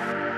Bye.